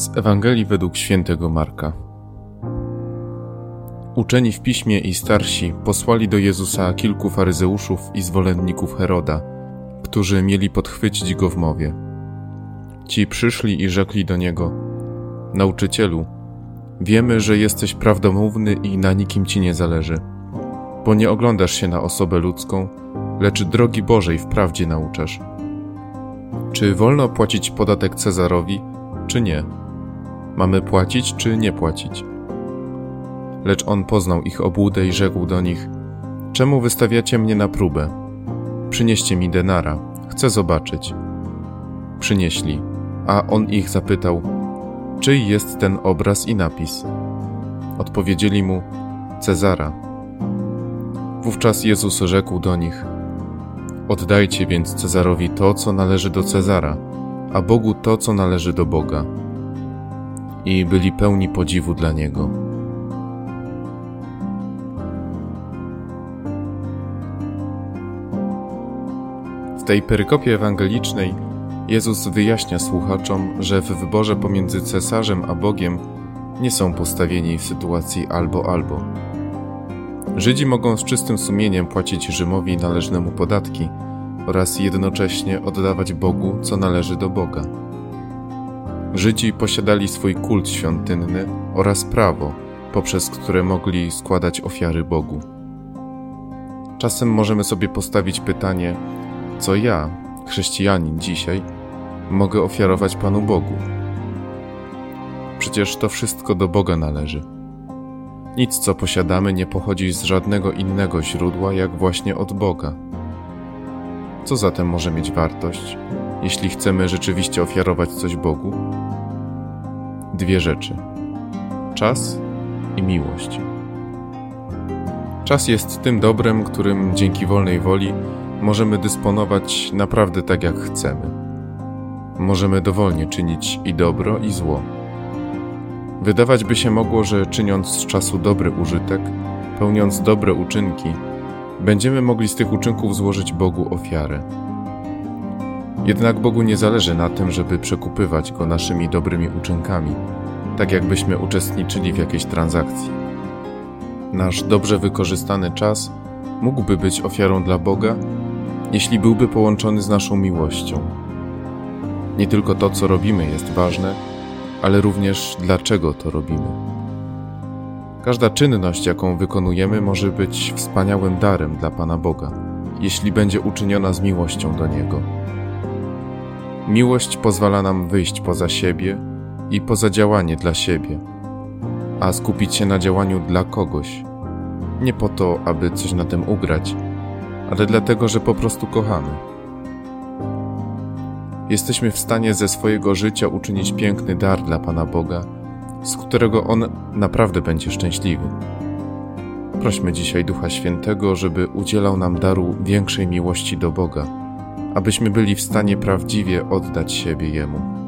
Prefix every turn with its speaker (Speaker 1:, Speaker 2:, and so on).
Speaker 1: Z Ewangelii według świętego Marka. Uczeni w piśmie i starsi posłali do Jezusa kilku faryzeuszów i zwolenników Heroda, którzy mieli podchwycić go w mowie. Ci przyszli i rzekli do niego: Nauczycielu, wiemy, że jesteś prawdomówny i na nikim ci nie zależy, bo nie oglądasz się na osobę ludzką, lecz drogi Bożej wprawdzie nauczasz. Czy wolno płacić podatek Cezarowi, czy nie? Mamy płacić czy nie płacić? Lecz on poznał ich obłudę i rzekł do nich: Czemu wystawiacie mnie na próbę? Przynieście mi denara, chcę zobaczyć. Przynieśli, a on ich zapytał: Czyj jest ten obraz i napis? Odpowiedzieli mu: Cezara. Wówczas Jezus rzekł do nich: Oddajcie więc Cezarowi to, co należy do Cezara, a Bogu to, co należy do Boga i byli pełni podziwu dla Niego. W tej perykopie ewangelicznej Jezus wyjaśnia słuchaczom, że w wyborze pomiędzy cesarzem a Bogiem nie są postawieni w sytuacji albo-albo. Żydzi mogą z czystym sumieniem płacić Rzymowi należnemu podatki oraz jednocześnie oddawać Bogu, co należy do Boga. Żydzi posiadali swój kult świątynny oraz prawo, poprzez które mogli składać ofiary Bogu. Czasem możemy sobie postawić pytanie, co ja, chrześcijanin dzisiaj, mogę ofiarować Panu Bogu. Przecież to wszystko do Boga należy. Nic, co posiadamy, nie pochodzi z żadnego innego źródła, jak właśnie od Boga. Co zatem może mieć wartość, jeśli chcemy rzeczywiście ofiarować coś Bogu? Dwie rzeczy: czas i miłość. Czas jest tym dobrem, którym dzięki wolnej woli możemy dysponować naprawdę tak, jak chcemy. Możemy dowolnie czynić i dobro, i zło. Wydawać by się mogło, że czyniąc z czasu dobry użytek, pełniąc dobre uczynki, będziemy mogli z tych uczynków złożyć Bogu ofiarę. Jednak Bogu nie zależy na tym, żeby przekupywać go naszymi dobrymi uczynkami, tak jakbyśmy uczestniczyli w jakiejś transakcji. Nasz dobrze wykorzystany czas mógłby być ofiarą dla Boga, jeśli byłby połączony z naszą miłością. Nie tylko to, co robimy, jest ważne, ale również dlaczego to robimy. Każda czynność, jaką wykonujemy, może być wspaniałym darem dla Pana Boga, jeśli będzie uczyniona z miłością do Niego. Miłość pozwala nam wyjść poza siebie i poza działanie dla siebie, a skupić się na działaniu dla kogoś. Nie po to, aby coś na tym ugrać, ale dlatego, że po prostu kochamy. Jesteśmy w stanie ze swojego życia uczynić piękny dar dla Pana Boga, z którego On naprawdę będzie szczęśliwy. Prośmy dzisiaj Ducha Świętego, żeby udzielał nam daru większej miłości do Boga abyśmy byli w stanie prawdziwie oddać siebie Jemu.